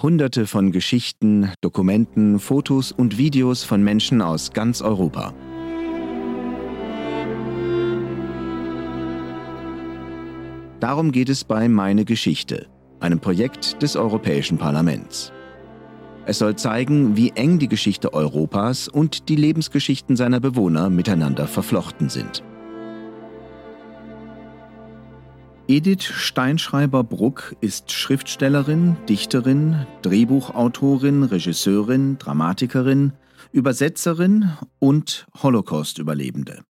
Hunderte von Geschichten, Dokumenten, Fotos und Videos von Menschen aus ganz Europa. Darum geht es bei Meine Geschichte, einem Projekt des Europäischen Parlaments. Es soll zeigen, wie eng die Geschichte Europas und die Lebensgeschichten seiner Bewohner miteinander verflochten sind. Edith Steinschreiber-Bruck ist Schriftstellerin, Dichterin, Drehbuchautorin, Regisseurin, Dramatikerin, Übersetzerin und Holocaust-Überlebende.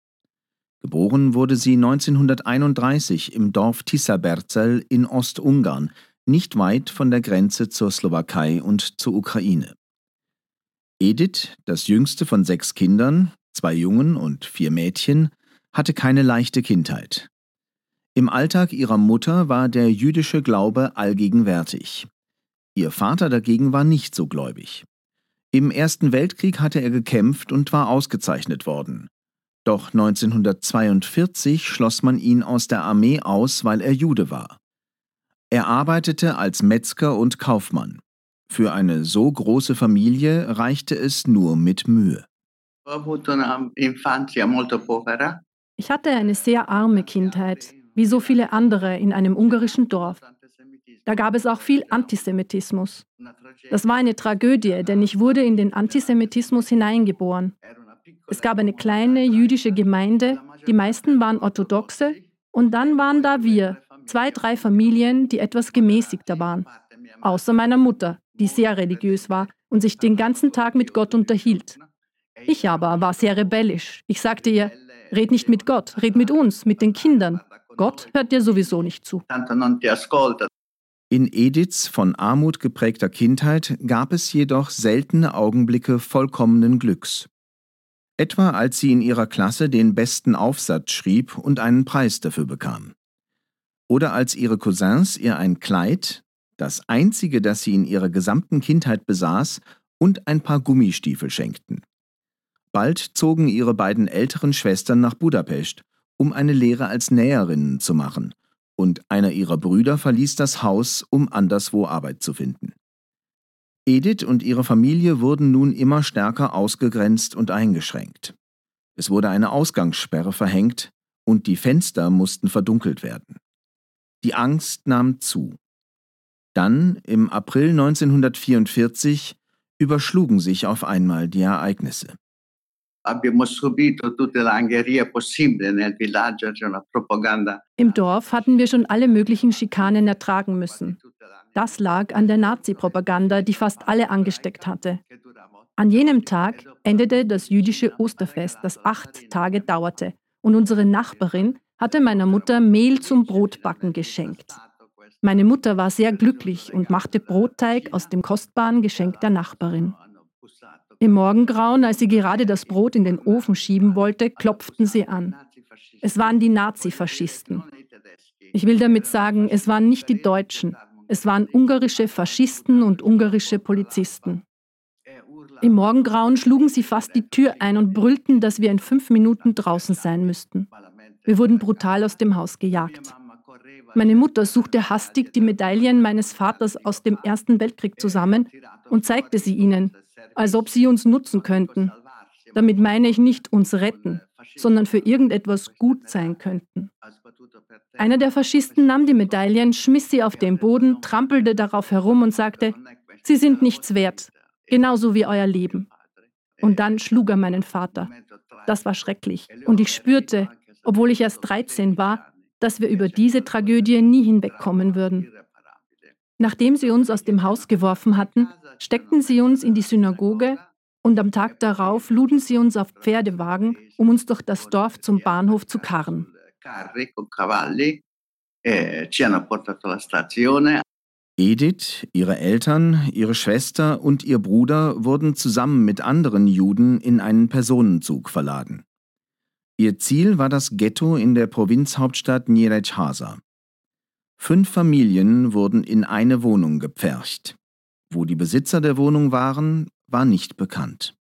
Geboren wurde sie 1931 im Dorf Tiszaberzel in Ostungarn, nicht weit von der Grenze zur Slowakei und zur Ukraine. Edith, das jüngste von sechs Kindern, zwei Jungen und vier Mädchen, hatte keine leichte Kindheit. Im Alltag ihrer Mutter war der jüdische Glaube allgegenwärtig. Ihr Vater dagegen war nicht so gläubig. Im Ersten Weltkrieg hatte er gekämpft und war ausgezeichnet worden. Doch 1942 schloss man ihn aus der Armee aus, weil er Jude war. Er arbeitete als Metzger und Kaufmann. Für eine so große Familie reichte es nur mit Mühe. Ich hatte eine sehr arme Kindheit wie so viele andere in einem ungarischen Dorf. Da gab es auch viel Antisemitismus. Das war eine Tragödie, denn ich wurde in den Antisemitismus hineingeboren. Es gab eine kleine jüdische Gemeinde, die meisten waren orthodoxe, und dann waren da wir, zwei, drei Familien, die etwas gemäßigter waren. Außer meiner Mutter, die sehr religiös war und sich den ganzen Tag mit Gott unterhielt. Ich aber war sehr rebellisch. Ich sagte ihr, red nicht mit Gott, red mit uns, mit den Kindern. Gott hört dir sowieso nicht zu. In Ediths von Armut geprägter Kindheit gab es jedoch seltene Augenblicke vollkommenen Glücks. Etwa als sie in ihrer Klasse den besten Aufsatz schrieb und einen Preis dafür bekam. Oder als ihre Cousins ihr ein Kleid, das einzige, das sie in ihrer gesamten Kindheit besaß, und ein paar Gummistiefel schenkten. Bald zogen ihre beiden älteren Schwestern nach Budapest um eine Lehre als Näherin zu machen, und einer ihrer Brüder verließ das Haus, um anderswo Arbeit zu finden. Edith und ihre Familie wurden nun immer stärker ausgegrenzt und eingeschränkt. Es wurde eine Ausgangssperre verhängt und die Fenster mussten verdunkelt werden. Die Angst nahm zu. Dann, im April 1944, überschlugen sich auf einmal die Ereignisse. Abbiamo subito tutta l'angheria possibile nel villaggio, c'è una propaganda. Im Dorf hatten wir schon alle möglichen Schikanen ertragen müssen. Das lag an der Nazi-Propaganda, die fast alle angesteckt hatte. An jenem Tag endete das jüdische Osterfest, das acht Tage dauerte, und unsere Nachbarin hatte meiner Mutter Mehl zum Brotbacken geschenkt. Meine Mutter war sehr glücklich und machte Brotteig aus dem kostbaren Geschenk der Nachbarin. Im Morgengrauen, als sie gerade das Brot in den Ofen schieben wollte, klopften sie an. Es waren die Nazifaschisten. Ich will damit sagen, es waren nicht die Deutschen. Es waren ungarische Faschisten und ungarische Polizisten. Im Morgengrauen schlugen sie fast die Tür ein und brüllten, dass wir in fünf Minuten draußen sein müssten. Wir wurden brutal aus dem Haus gejagt. Meine Mutter suchte hastig die Medaillen meines Vaters aus dem Ersten Weltkrieg zusammen und zeigte sie ihnen, als ob sie uns nutzen könnten. Damit meine ich nicht uns retten, sondern für irgendetwas gut sein könnten. Einer der Faschisten nahm die Medaillen, schmiss sie auf den Boden, trampelte darauf herum und sagte, Sie sind nichts wert, genauso wie euer Leben. Und dann schlug er meinen Vater. Das war schrecklich. Und ich spürte, obwohl ich erst 13 war, dass wir über diese Tragödie nie hinwegkommen würden. Nachdem sie uns aus dem Haus geworfen hatten, steckten sie uns in die Synagoge und am Tag darauf luden sie uns auf Pferdewagen, um uns durch das Dorf zum Bahnhof zu karren. Edith, ihre Eltern, ihre Schwester und ihr Bruder wurden zusammen mit anderen Juden in einen Personenzug verladen. Ihr Ziel war das Ghetto in der Provinzhauptstadt Nyíregyháza. Fünf Familien wurden in eine Wohnung gepfercht. Wo die Besitzer der Wohnung waren, war nicht bekannt.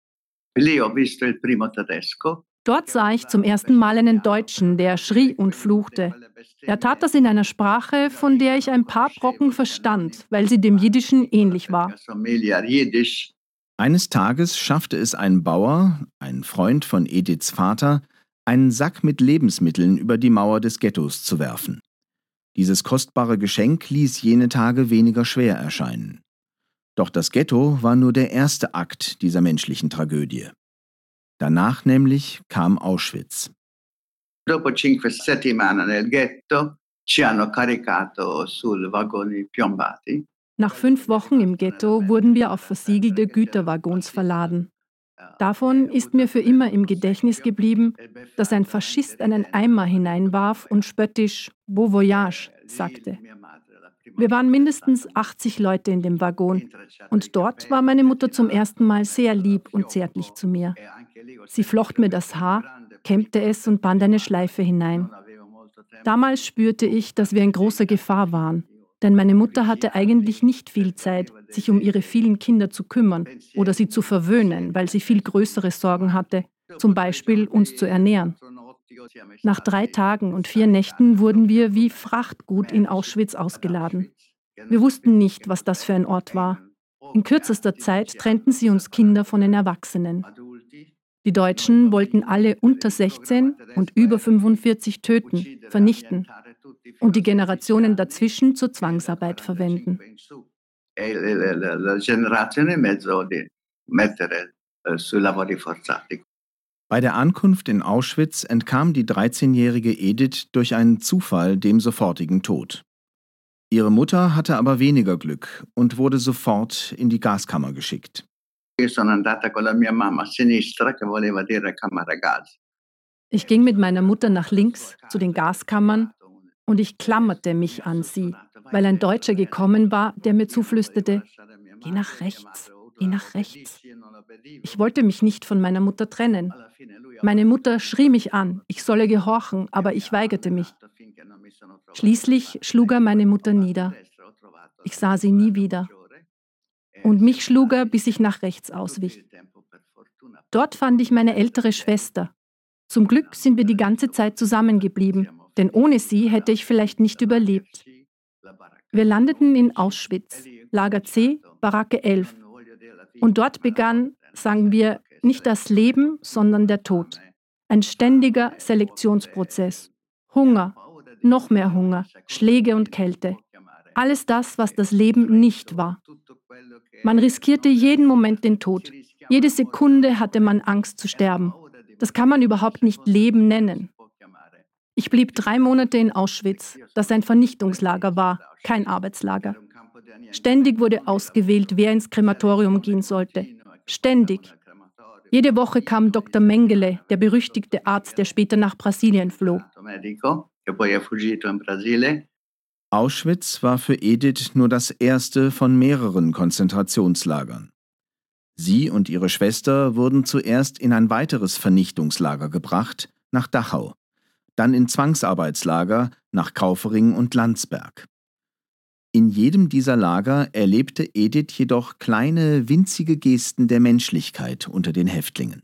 Dort sah ich zum ersten Mal einen Deutschen, der schrie und fluchte. Er tat das in einer Sprache, von der ich ein paar Brocken verstand, weil sie dem Jiddischen ähnlich war. Eines Tages schaffte es ein Bauer, ein Freund von Ediths Vater, einen Sack mit Lebensmitteln über die Mauer des Ghettos zu werfen. Dieses kostbare Geschenk ließ jene Tage weniger schwer erscheinen. Doch das Ghetto war nur der erste Akt dieser menschlichen Tragödie. Danach nämlich kam Auschwitz. Dopo cinque settimane nel ghetto ci hanno caricato su vagoni piombati. Nach fünf Wochen im Ghetto wurden wir auf versiegelte Güterwaggons verladen. Davon ist mir für immer im Gedächtnis geblieben, dass ein Faschist einen Eimer hineinwarf und spöttisch Beau Voyage sagte. Wir waren mindestens 80 Leute in dem Waggon und dort war meine Mutter zum ersten Mal sehr lieb und zärtlich zu mir. Sie flocht mir das Haar, kämmte es und band eine Schleife hinein. Damals spürte ich, dass wir in großer Gefahr waren, denn meine Mutter hatte eigentlich nicht viel Zeit, sich um ihre vielen Kinder zu kümmern oder sie zu verwöhnen, weil sie viel größere Sorgen hatte, zum Beispiel uns zu ernähren. Nach drei Tagen und vier Nächten wurden wir wie Frachtgut in Auschwitz ausgeladen. Wir wussten nicht, was das für ein Ort war. In kürzester Zeit trennten sie uns Kinder von den Erwachsenen. Die Deutschen wollten alle unter 16 und über 45 töten, vernichten und die Generationen dazwischen zur Zwangsarbeit verwenden. Bei der Ankunft in Auschwitz entkam die 13-jährige Edith durch einen Zufall dem sofortigen Tod. Ihre Mutter hatte aber weniger Glück und wurde sofort in die Gaskammer geschickt. Ich ging mit meiner Mutter nach links zu den Gaskammern und ich klammerte mich an sie, weil ein Deutscher gekommen war, der mir zuflüsterte, geh nach rechts, geh nach rechts. Ich wollte mich nicht von meiner Mutter trennen. Meine Mutter schrie mich an, ich solle gehorchen, aber ich weigerte mich. Schließlich schlug er meine Mutter nieder. Ich sah sie nie wieder und mich schlug er, bis ich nach rechts auswich. Dort fand ich meine ältere Schwester. Zum Glück sind wir die ganze Zeit zusammengeblieben, denn ohne sie hätte ich vielleicht nicht überlebt. Wir landeten in Auschwitz, Lager C, Baracke 11. Und dort begann, sagen wir, nicht das Leben, sondern der Tod. Ein ständiger Selektionsprozess. Hunger, noch mehr Hunger, Schläge und Kälte. Alles das, was das Leben nicht war. Man riskierte jeden Moment den Tod. Jede Sekunde hatte man Angst zu sterben. Das kann man überhaupt nicht Leben nennen. Ich blieb drei Monate in Auschwitz, das ein Vernichtungslager war, kein Arbeitslager. Ständig wurde ausgewählt, wer ins Krematorium gehen sollte. Ständig. Jede Woche kam Dr. Mengele, der berüchtigte Arzt, der später nach Brasilien floh. Auschwitz war für Edith nur das erste von mehreren Konzentrationslagern. Sie und ihre Schwester wurden zuerst in ein weiteres Vernichtungslager gebracht, nach Dachau, dann in Zwangsarbeitslager nach Kaufering und Landsberg. In jedem dieser Lager erlebte Edith jedoch kleine, winzige Gesten der Menschlichkeit unter den Häftlingen.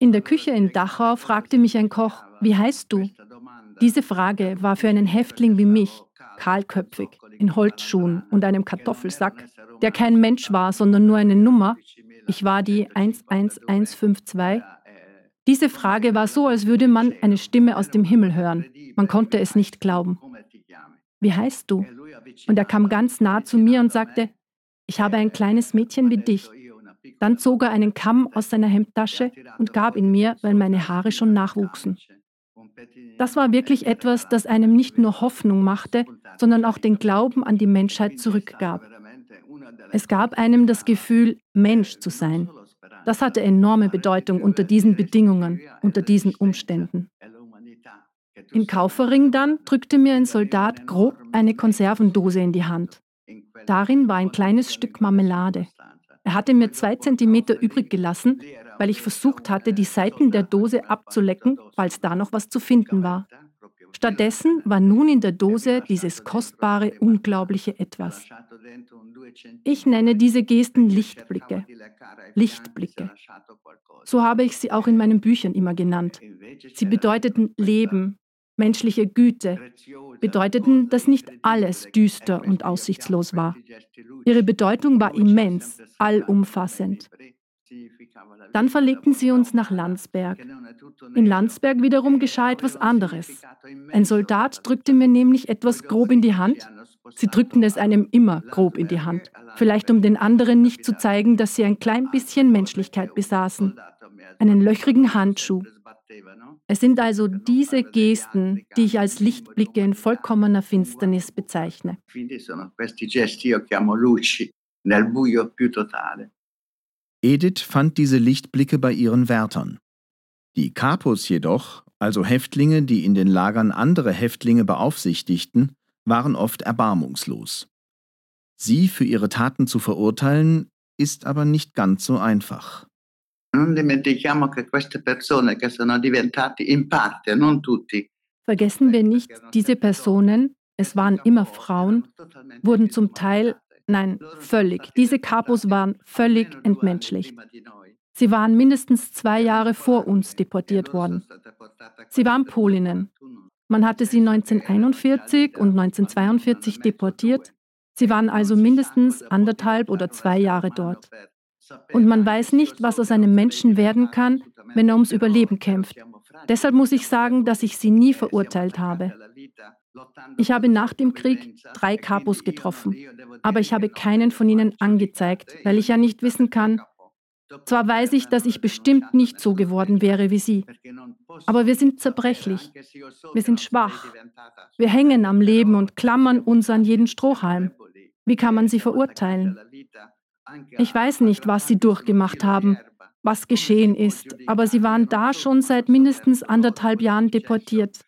In der Küche in Dachau fragte mich ein Koch, wie heißt du? Diese Frage war für einen Häftling wie mich, kahlköpfig, in Holzschuhen und einem Kartoffelsack, der kein Mensch war, sondern nur eine Nummer, ich war die 11152, diese Frage war so, als würde man eine Stimme aus dem Himmel hören. Man konnte es nicht glauben. Wie heißt du? Und er kam ganz nah zu mir und sagte, ich habe ein kleines Mädchen wie dich. Dann zog er einen Kamm aus seiner Hemdtasche und gab ihn mir, weil meine Haare schon nachwuchsen. Das war wirklich etwas, das einem nicht nur Hoffnung machte, sondern auch den Glauben an die Menschheit zurückgab. Es gab einem das Gefühl, Mensch zu sein. Das hatte enorme Bedeutung unter diesen Bedingungen, unter diesen Umständen. In Kaufering dann drückte mir ein Soldat grob eine Konservendose in die Hand. Darin war ein kleines Stück Marmelade. Er hatte mir zwei Zentimeter übrig gelassen, weil ich versucht hatte, die Seiten der Dose abzulecken, falls da noch was zu finden war. Stattdessen war nun in der Dose dieses kostbare, unglaubliche Etwas. Ich nenne diese Gesten Lichtblicke. Lichtblicke. So habe ich sie auch in meinen Büchern immer genannt. Sie bedeuteten Leben, menschliche Güte, bedeuteten, dass nicht alles düster und aussichtslos war. Ihre Bedeutung war immens, allumfassend. Dann verlegten sie uns nach Landsberg. In Landsberg wiederum geschah etwas anderes. Ein Soldat drückte mir nämlich etwas grob in die Hand. Sie drückten es einem immer grob in die Hand, vielleicht um den anderen nicht zu zeigen, dass sie ein klein bisschen Menschlichkeit besaßen. Einen löchrigen Handschuh. Es sind also diese Gesten, die ich als Lichtblicke in vollkommener Finsternis bezeichne. Edith fand diese Lichtblicke bei ihren Wärtern. Die Kapos jedoch, also Häftlinge, die in den Lagern andere Häftlinge beaufsichtigten, waren oft erbarmungslos. Sie für ihre Taten zu verurteilen, ist aber nicht ganz so einfach. Vergessen wir nicht, diese Personen, es waren immer Frauen, wurden zum Teil Nein, völlig. Diese Kapos waren völlig entmenschlicht. Sie waren mindestens zwei Jahre vor uns deportiert worden. Sie waren Polinnen. Man hatte sie 1941 und 1942 deportiert. Sie waren also mindestens anderthalb oder zwei Jahre dort. Und man weiß nicht, was aus einem Menschen werden kann, wenn er ums Überleben kämpft. Deshalb muss ich sagen, dass ich sie nie verurteilt habe. Ich habe nach dem Krieg drei Kapos getroffen, aber ich habe keinen von ihnen angezeigt, weil ich ja nicht wissen kann. Zwar weiß ich, dass ich bestimmt nicht so geworden wäre wie sie, aber wir sind zerbrechlich, wir sind schwach, wir hängen am Leben und klammern uns an jeden Strohhalm. Wie kann man sie verurteilen? Ich weiß nicht, was sie durchgemacht haben, was geschehen ist, aber sie waren da schon seit mindestens anderthalb Jahren deportiert.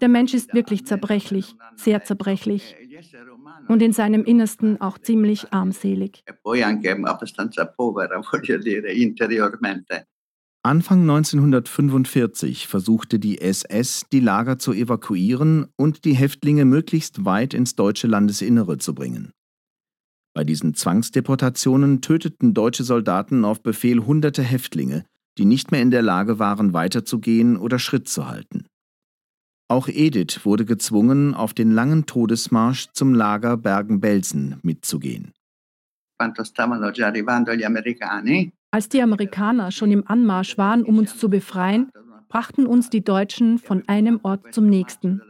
Der Mensch ist wirklich zerbrechlich, sehr zerbrechlich und in seinem Innersten auch ziemlich armselig. Anfang 1945 versuchte die SS, die Lager zu evakuieren und die Häftlinge möglichst weit ins deutsche Landesinnere zu bringen. Bei diesen Zwangsdeportationen töteten deutsche Soldaten auf Befehl hunderte Häftlinge, die nicht mehr in der Lage waren, weiterzugehen oder Schritt zu halten. Auch Edith wurde gezwungen, auf den langen Todesmarsch zum Lager Bergen-Belsen mitzugehen. Als die Amerikaner schon im Anmarsch waren, um uns zu befreien, brachten uns die Deutschen von einem Ort zum nächsten.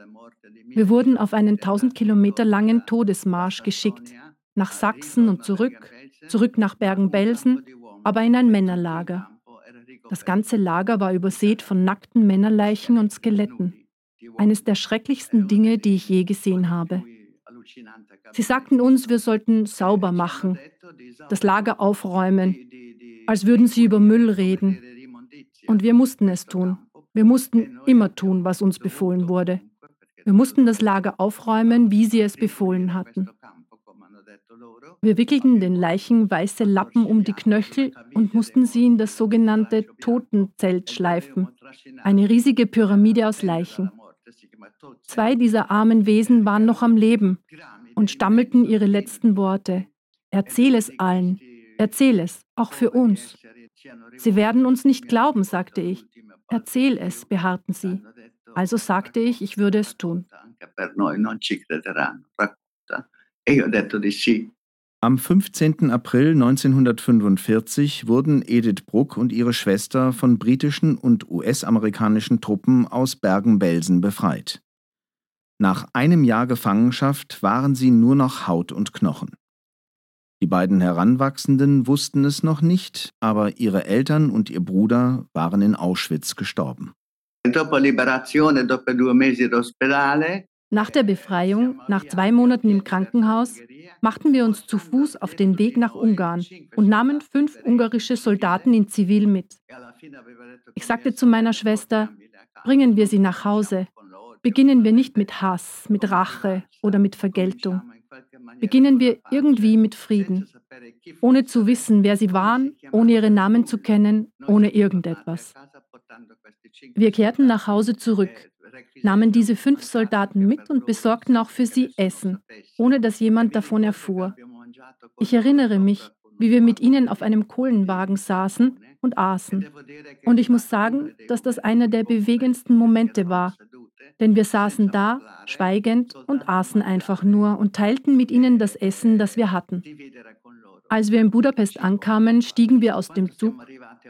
Wir wurden auf einen 1000 Kilometer langen Todesmarsch geschickt, nach Sachsen und zurück, zurück nach Bergen-Belsen, aber in ein Männerlager. Das ganze Lager war übersät von nackten Männerleichen und Skeletten eines der schrecklichsten Dinge, die ich je gesehen habe. Sie sagten uns, wir sollten sauber machen, das Lager aufräumen, als würden sie über Müll reden. Und wir mussten es tun. Wir mussten immer tun, was uns befohlen wurde. Wir mussten das Lager aufräumen, wie sie es befohlen hatten. Wir wickelten den Leichen weiße Lappen um die Knöchel und mussten sie in das sogenannte Totenzelt schleifen, eine riesige Pyramide aus Leichen. Zwei dieser armen Wesen waren noch am Leben und stammelten ihre letzten Worte. Erzähl es allen, erzähl es, auch für uns. Sie werden uns nicht glauben, sagte ich. Erzähl es, beharrten sie. Also sagte ich, ich würde es tun. Am 15. April 1945 wurden Edith Bruck und ihre Schwester von britischen und US-amerikanischen Truppen aus Bergen-Belsen befreit. Nach einem Jahr Gefangenschaft waren sie nur noch Haut und Knochen. Die beiden Heranwachsenden wussten es noch nicht, aber ihre Eltern und ihr Bruder waren in Auschwitz gestorben. Dopo liberazione, dopo due mesi d'ospedale, nach der Befreiung, nach zwei Monaten im Krankenhaus, machten wir uns zu Fuß auf den Weg nach Ungarn und nahmen fünf ungarische Soldaten in Zivil mit. Ich sagte zu meiner Schwester, bringen wir sie nach Hause. Beginnen wir nicht mit Hass, mit Rache oder mit Vergeltung. Beginnen wir irgendwie mit Frieden, ohne zu wissen, wer sie waren, ohne ihre Namen zu kennen, ohne irgendetwas. Wir kehrten nach Hause zurück, nahmen diese fünf Soldaten mit und besorgten auch für sie Essen, ohne dass jemand davon erfuhr. Ich erinnere mich, wie wir mit ihnen auf einem Kohlenwagen saßen und aßen. Und ich muss sagen, dass das einer der bewegendsten Momente war, denn wir saßen da, schweigend, und aßen einfach nur und teilten mit ihnen das Essen, das wir hatten. Als wir in Budapest ankamen, stiegen wir aus dem Zug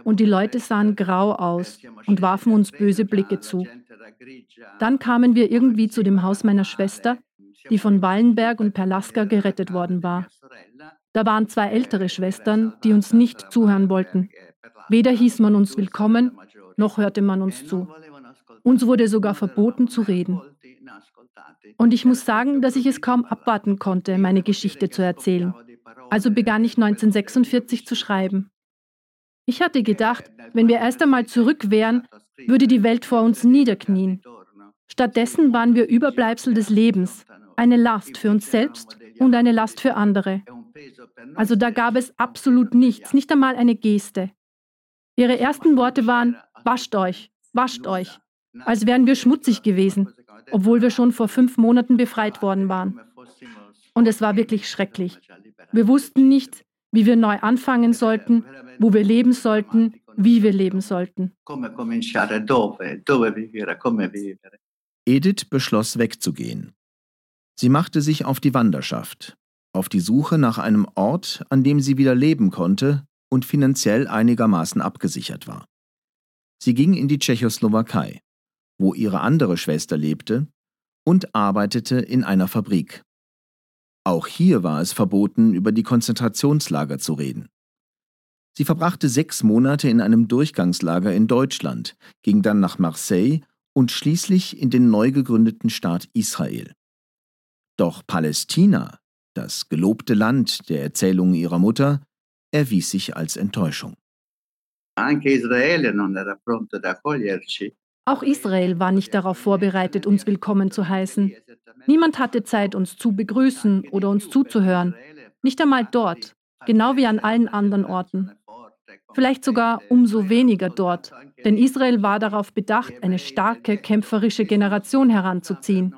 und die Leute sahen grau aus und warfen uns böse Blicke zu. Dann kamen wir irgendwie zu dem Haus meiner Schwester, die von Wallenberg und Perlaska gerettet worden war. Da waren zwei ältere Schwestern, die uns nicht zuhören wollten. Weder hieß man uns willkommen, noch hörte man uns zu. Uns wurde sogar verboten zu reden. Und ich muss sagen, dass ich es kaum abwarten konnte, meine Geschichte zu erzählen. Also begann ich 1946 zu schreiben. Ich hatte gedacht, wenn wir erst einmal zurück wären, würde die Welt vor uns niederknien. Stattdessen waren wir Überbleibsel des Lebens, eine Last für uns selbst und eine Last für andere. Also da gab es absolut nichts, nicht einmal eine Geste. Ihre ersten Worte waren, wascht euch, wascht euch, als wären wir schmutzig gewesen, obwohl wir schon vor fünf Monaten befreit worden waren. Und es war wirklich schrecklich. Wir wussten nicht, wie wir neu anfangen sollten, wo wir leben sollten, wie wir leben sollten. Edith beschloss wegzugehen. Sie machte sich auf die Wanderschaft, auf die Suche nach einem Ort, an dem sie wieder leben konnte und finanziell einigermaßen abgesichert war. Sie ging in die Tschechoslowakei, wo ihre andere Schwester lebte, und arbeitete in einer Fabrik. Auch hier war es verboten, über die Konzentrationslager zu reden. Sie verbrachte sechs Monate in einem Durchgangslager in Deutschland, ging dann nach Marseille und schließlich in den neu gegründeten Staat Israel. Doch Palästina, das gelobte Land der Erzählungen ihrer Mutter, erwies sich als Enttäuschung. Auch Israel war nicht darauf vorbereitet, uns willkommen zu heißen. Niemand hatte Zeit, uns zu begrüßen oder uns zuzuhören. Nicht einmal dort, genau wie an allen anderen Orten. Vielleicht sogar umso weniger dort, denn Israel war darauf bedacht, eine starke, kämpferische Generation heranzuziehen.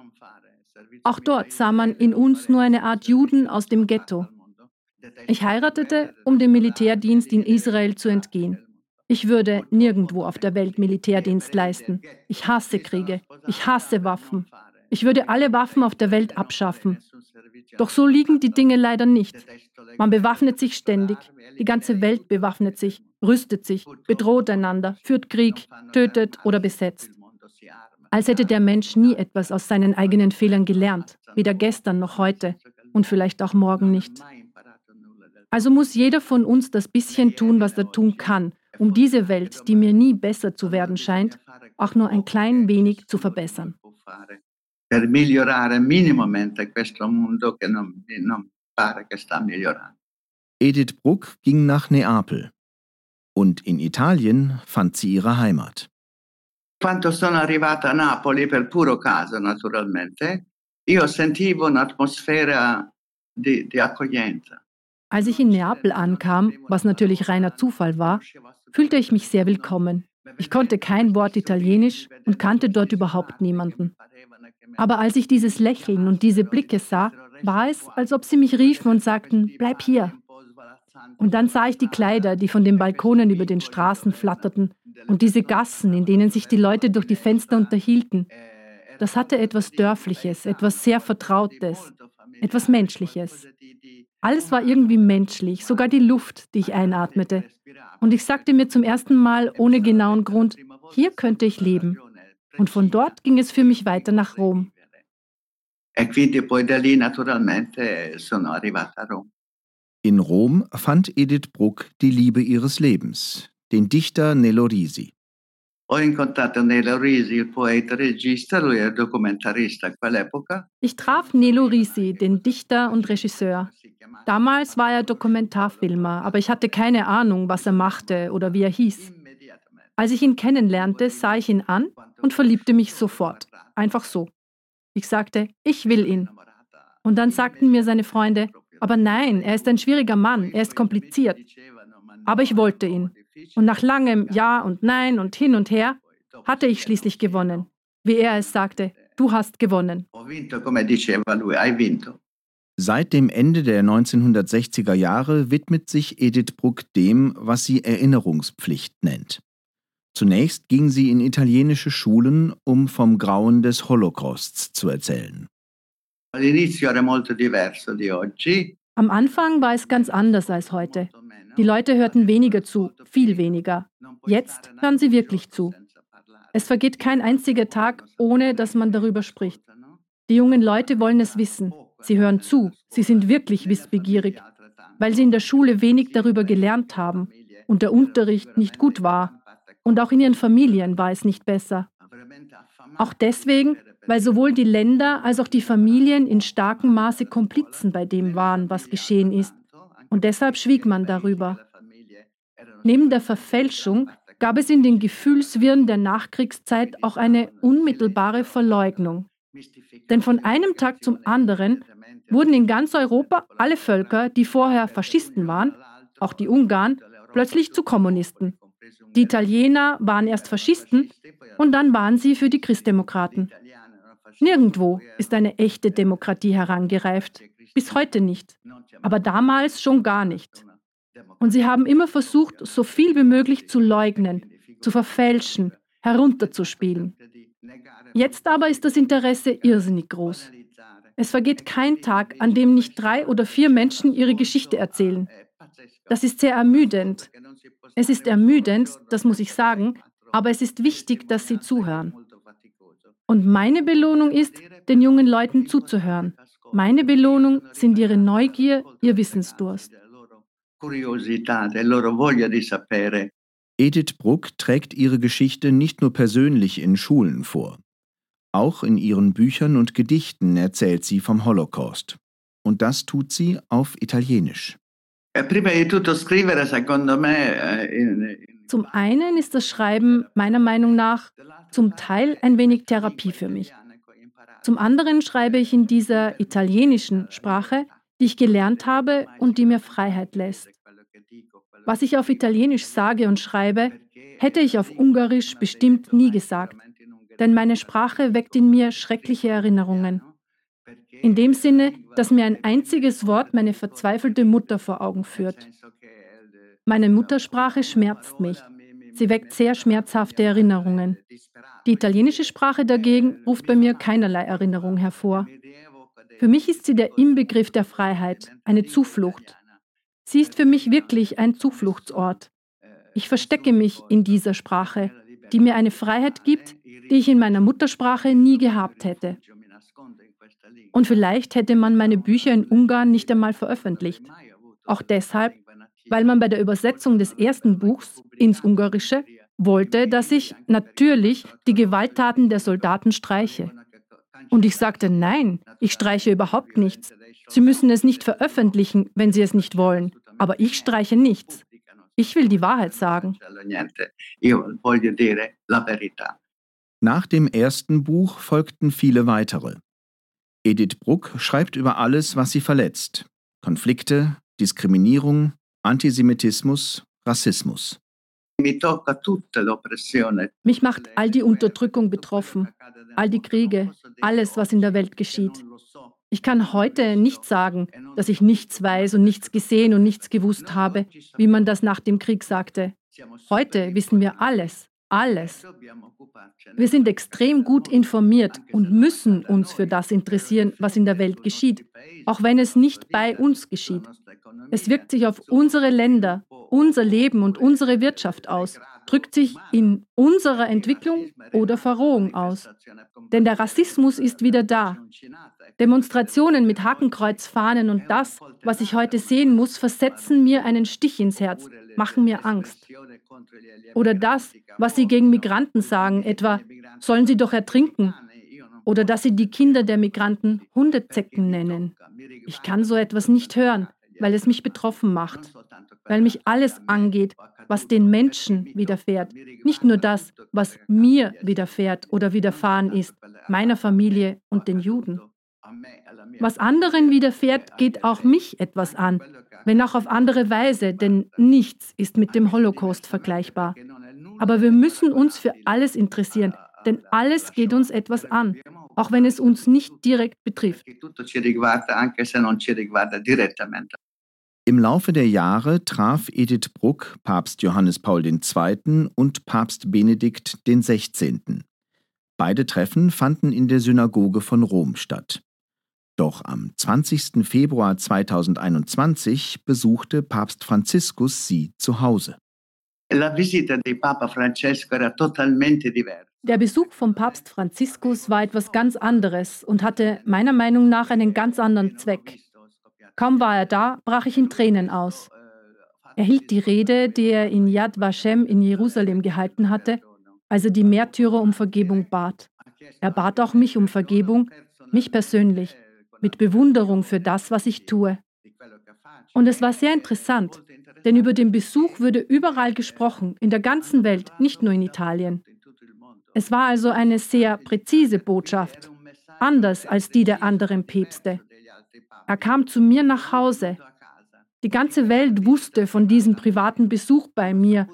Auch dort sah man in uns nur eine Art Juden aus dem Ghetto. Ich heiratete, um dem Militärdienst in Israel zu entgehen. Ich würde nirgendwo auf der Welt Militärdienst leisten. Ich hasse Kriege. Ich hasse Waffen. Ich würde alle Waffen auf der Welt abschaffen. Doch so liegen die Dinge leider nicht. Man bewaffnet sich ständig. Die ganze Welt bewaffnet sich, rüstet sich, bedroht einander, führt Krieg, tötet oder besetzt als hätte der Mensch nie etwas aus seinen eigenen Fehlern gelernt, weder gestern noch heute und vielleicht auch morgen nicht. Also muss jeder von uns das bisschen tun, was er tun kann, um diese Welt, die mir nie besser zu werden scheint, auch nur ein klein wenig zu verbessern. Per migliorare minimamente questo mondo che non, non pare che sta migliorando. Edith Bruck ging nach Neapel und in Italien fand sie ihre Heimat. Quando sono arrivata a Napoli, per puro caso naturalmente, io sentivo un'atmosfera di, di accoglienza. Als ich in Neapel ankam, was natürlich reiner Zufall war, fühlte ich mich sehr willkommen. Ich konnte kein Wort Italienisch und kannte dort überhaupt niemanden. Aber als ich dieses Lächeln und diese Blicke sah, war es, als ob sie mich riefen und sagten, bleib hier. Und dann sah ich die Kleider, die von den Balkonen über den Straßen flatterten und diese Gassen, in denen sich die Leute durch die Fenster unterhielten. Das hatte etwas Dörfliches, etwas sehr Vertrautes, etwas Menschliches. Alles war irgendwie menschlich, sogar die Luft, die ich einatmete. Und ich sagte mir zum ersten Mal ohne genauen Grund, hier könnte ich leben. Und von dort ging es für mich weiter nach Rom. E. In Rom fand Edith Bruck die Liebe ihres Lebens, den Dichter Nello Risi. Ich traf Nello Risi, den Dichter und Regisseur. Damals war er Dokumentarfilmer, aber ich hatte keine Ahnung, was er machte oder wie er hieß. Als ich ihn kennenlernte, sah ich ihn an und verliebte mich sofort. Einfach so. Ich sagte, ich will ihn. Und dann sagten mir seine Freunde, aber nein, er ist ein schwieriger Mann, er ist kompliziert. Aber ich wollte ihn. Und nach langem Ja und Nein und hin und her hatte ich schließlich gewonnen. Wie er es sagte, du hast gewonnen. Seit dem Ende der 1960er Jahre widmet sich Edith Bruck dem, was sie Erinnerungspflicht nennt. Zunächst ging sie in italienische Schulen, um vom Grauen des Holocausts zu erzählen. Am Anfang war es ganz anders als heute. Die Leute hörten weniger zu, viel weniger. Jetzt hören sie wirklich zu. Es vergeht kein einziger Tag, ohne dass man darüber spricht. Die jungen Leute wollen es wissen. Sie hören zu. Sie sind wirklich wissbegierig, weil sie in der Schule wenig darüber gelernt haben und der Unterricht nicht gut war. Und auch in ihren Familien war es nicht besser. Auch deswegen, weil sowohl die Länder als auch die Familien in starkem Maße Komplizen bei dem waren, was geschehen ist. Und deshalb schwieg man darüber. Neben der Verfälschung gab es in den Gefühlswirren der Nachkriegszeit auch eine unmittelbare Verleugnung. Denn von einem Tag zum anderen wurden in ganz Europa alle Völker, die vorher Faschisten waren, auch die Ungarn, plötzlich zu Kommunisten. Die Italiener waren erst Faschisten und dann waren sie für die Christdemokraten. Nirgendwo ist eine echte Demokratie herangereift, bis heute nicht, aber damals schon gar nicht. Und sie haben immer versucht, so viel wie möglich zu leugnen, zu verfälschen, herunterzuspielen. Jetzt aber ist das Interesse irrsinnig groß. Es vergeht kein Tag, an dem nicht drei oder vier Menschen ihre Geschichte erzählen. Das ist sehr ermüdend. Es ist ermüdend, das muss ich sagen, aber es ist wichtig, dass sie zuhören. Und meine Belohnung ist, den jungen Leuten zuzuhören. Meine Belohnung sind ihre Neugier, ihr Wissensdurst. Edith Bruck trägt ihre Geschichte nicht nur persönlich in Schulen vor. Auch in ihren Büchern und Gedichten erzählt sie vom Holocaust. Und das tut sie auf Italienisch. Eh, zum einen ist das Schreiben meiner Meinung nach zum Teil ein wenig Therapie für mich. Zum anderen schreibe ich in dieser italienischen Sprache, die ich gelernt habe und die mir Freiheit lässt. Was ich auf Italienisch sage und schreibe, hätte ich auf Ungarisch bestimmt nie gesagt, denn meine Sprache weckt in mir schreckliche Erinnerungen. In dem Sinne, dass mir ein einziges Wort meine verzweifelte Mutter vor Augen führt. Meine Muttersprache schmerzt mich. Sie weckt sehr schmerzhafte Erinnerungen. Die italienische Sprache dagegen ruft bei mir keinerlei Erinnerung hervor. Für mich ist sie der Inbegriff der Freiheit, eine Zuflucht. Sie ist für mich wirklich ein Zufluchtsort. Ich verstecke mich in dieser Sprache, die mir eine Freiheit gibt, die ich in meiner Muttersprache nie gehabt hätte. Und vielleicht hätte man meine Bücher in Ungarn nicht einmal veröffentlicht. Auch deshalb, weil man bei der Übersetzung des ersten Buchs ins Ungarische wollte, dass ich natürlich die Gewalttaten der Soldaten streiche. Und ich sagte, nein, ich streiche überhaupt nichts. Sie müssen es nicht veröffentlichen, wenn Sie es nicht wollen. Aber ich streiche nichts. Ich will die Wahrheit sagen. Nach dem ersten Buch folgten viele weitere. Edith Bruck schreibt über alles, was sie verletzt. Konflikte, Diskriminierung, Antisemitismus, Rassismus. Mich macht all die Unterdrückung betroffen, all die Kriege, alles, was in der Welt geschieht. Ich kann heute nicht sagen, dass ich nichts weiß und nichts gesehen und nichts gewusst habe, wie man das nach dem Krieg sagte. Heute wissen wir alles, alles. Wir sind extrem gut informiert und müssen uns für das interessieren, was in der Welt geschieht, auch wenn es nicht bei uns geschieht. Es wirkt sich auf unsere Länder, unser Leben und unsere Wirtschaft aus, drückt sich in unserer Entwicklung oder Verrohung aus. Denn der Rassismus ist wieder da. Demonstrationen mit Hakenkreuzfahnen und das, was ich heute sehen muss, versetzen mir einen Stich ins Herz, machen mir Angst. Oder das, was sie gegen Migranten sagen, etwa, sollen sie doch ertrinken. Oder dass sie die Kinder der Migranten Hundezecken nennen. Ich kann so etwas nicht hören, weil es mich betroffen macht, weil mich alles angeht, was den Menschen widerfährt. Nicht nur das, was mir widerfährt oder widerfahren ist, meiner Familie und den Juden. Was anderen widerfährt, geht auch mich etwas an, wenn auch auf andere Weise, denn nichts ist mit dem Holocaust vergleichbar. Aber wir müssen uns für alles interessieren, Denn alles geht uns etwas an, auch wenn es uns nicht direkt betrifft. Im Laufe der Jahre traf Edith Bruck Papst Johannes Paul II. und Papst Benedikt XVI. Beide Treffen fanden in der Synagoge von Rom statt. Doch am 20. Februar 2021 besuchte Papst Franziskus sie zu Hause. Der Besuch von Papst Franziskus war etwas ganz anderes und hatte meiner Meinung nach einen ganz anderen Zweck. Kaum war er da, brach ich in Tränen aus. Er hielt die Rede, die er in Yad Vashem in Jerusalem gehalten hatte, als er die Märtyrer um Vergebung bat. Er bat auch mich um Vergebung, mich persönlich, mit Bewunderung für das, was ich tue. Und es war sehr interessant, denn über den Besuch würde überall gesprochen, in der ganzen Welt, nicht nur in Italien. Es war also eine sehr präzise Botschaft, anders als die der anderen Päpste. Er kam zu mir nach Hause. Die ganze Welt wusste von diesem privaten Besuch bei mir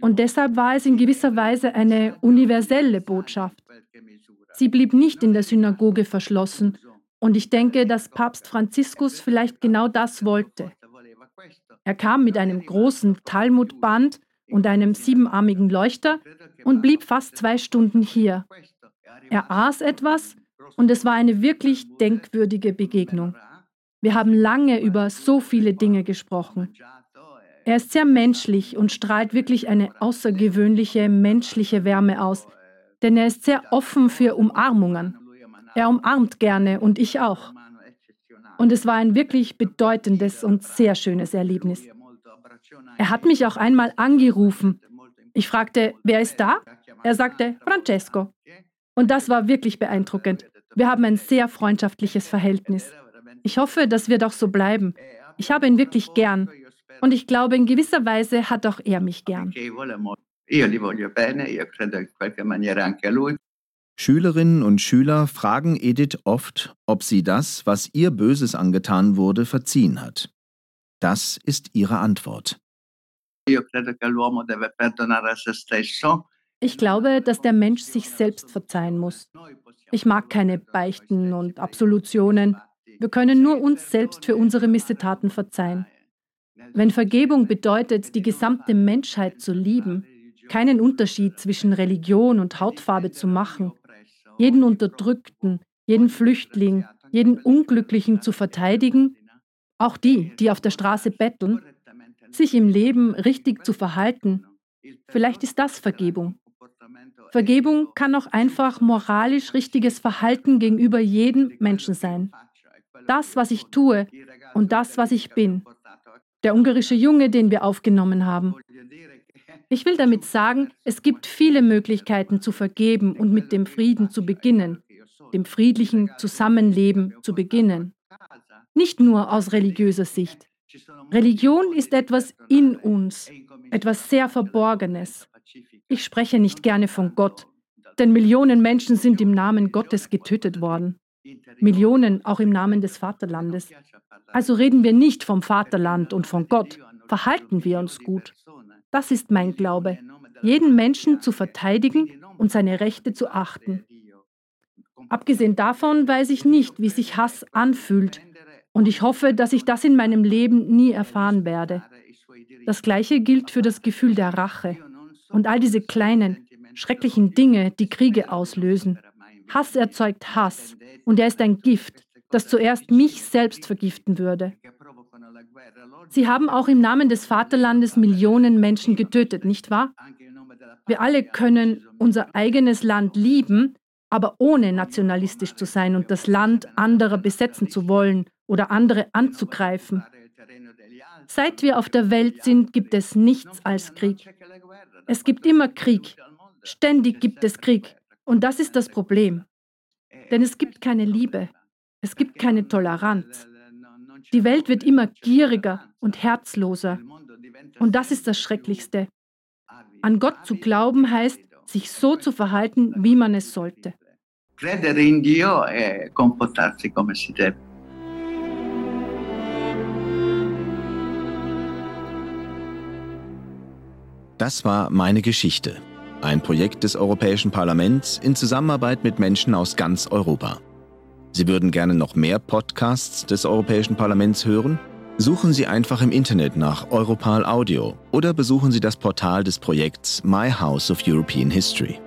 und deshalb war es in gewisser Weise eine universelle Botschaft. Sie blieb nicht in der Synagoge verschlossen und ich denke, dass Papst Franziskus vielleicht genau das wollte. Er kam mit einem großen Talmudband und einem siebenarmigen Leuchter und blieb fast zwei Stunden hier. Er aß etwas und es war eine wirklich denkwürdige Begegnung. Wir haben lange über so viele Dinge gesprochen. Er ist sehr menschlich und strahlt wirklich eine außergewöhnliche menschliche Wärme aus, denn er ist sehr offen für Umarmungen. Er umarmt gerne und ich auch. Und es war ein wirklich bedeutendes und sehr schönes Erlebnis. Er hat mich auch einmal angerufen. Ich fragte, wer ist da? Er sagte, Francesco. Und das war wirklich beeindruckend. Wir haben ein sehr freundschaftliches Verhältnis. Ich hoffe, das wird auch so bleiben. Ich habe ihn wirklich gern. Und ich glaube, in gewisser Weise hat auch er mich gern. Schülerinnen und Schüler fragen Edith oft, ob sie das, was ihr Böses angetan wurde, verziehen hat. Das ist ihre Antwort. Ich glaube, dass der Mensch sich selbst verzeihen muss. Ich mag keine Beichten und Absolutionen. Wir können nur uns selbst für unsere Missetaten verzeihen. Wenn Vergebung bedeutet, die gesamte Menschheit zu lieben, keinen Unterschied zwischen Religion und Hautfarbe zu machen, jeden Unterdrückten, jeden Flüchtling, jeden Unglücklichen zu verteidigen, auch die, die auf der Straße betteln, sich im Leben richtig zu verhalten. Vielleicht ist das Vergebung. Vergebung kann auch einfach moralisch richtiges Verhalten gegenüber jedem Menschen sein. Das, was ich tue und das, was ich bin. Der ungarische Junge, den wir aufgenommen haben. Ich will damit sagen, es gibt viele Möglichkeiten zu vergeben und mit dem Frieden zu beginnen, dem friedlichen Zusammenleben zu beginnen. Nicht nur aus religiöser Sicht. Religion ist etwas in uns, etwas sehr Verborgenes. Ich spreche nicht gerne von Gott, denn Millionen Menschen sind im Namen Gottes getötet worden. Millionen auch im Namen des Vaterlandes. Also reden wir nicht vom Vaterland und von Gott, verhalten wir uns gut. Das ist mein Glaube, jeden Menschen zu verteidigen und seine Rechte zu achten. Abgesehen davon weiß ich nicht, wie sich Hass anfühlt, und ich hoffe, dass ich das in meinem Leben nie erfahren werde. Das Gleiche gilt für das Gefühl der Rache und all diese kleinen, schrecklichen Dinge, die Kriege auslösen. Hass erzeugt Hass und er ist ein Gift, das zuerst mich selbst vergiften würde. Sie haben auch im Namen des Vaterlandes Millionen Menschen getötet, nicht wahr? Wir alle können unser eigenes Land lieben, aber ohne nationalistisch zu sein und das Land anderer besetzen zu wollen oder andere anzugreifen. Seit wir auf der Welt sind, gibt es nichts als Krieg. Es gibt immer Krieg. Ständig gibt es Krieg. Und das ist das Problem. Denn es gibt keine Liebe. Es gibt keine Toleranz. Die Welt wird immer gieriger und herzloser. Und das ist das Schrecklichste. An Gott zu glauben heißt, sich so zu verhalten, wie man es sollte. Credere in Dio e comportarsi come si deve. Das war meine Geschichte. Ein Projekt des Europäischen Parlaments in Zusammenarbeit mit Menschen aus ganz Europa. Sie würden gerne noch mehr Podcasts des Europäischen Parlaments hören? Suchen Sie einfach im Internet nach Europal Audio oder besuchen Sie das Portal des Projekts My House of European History.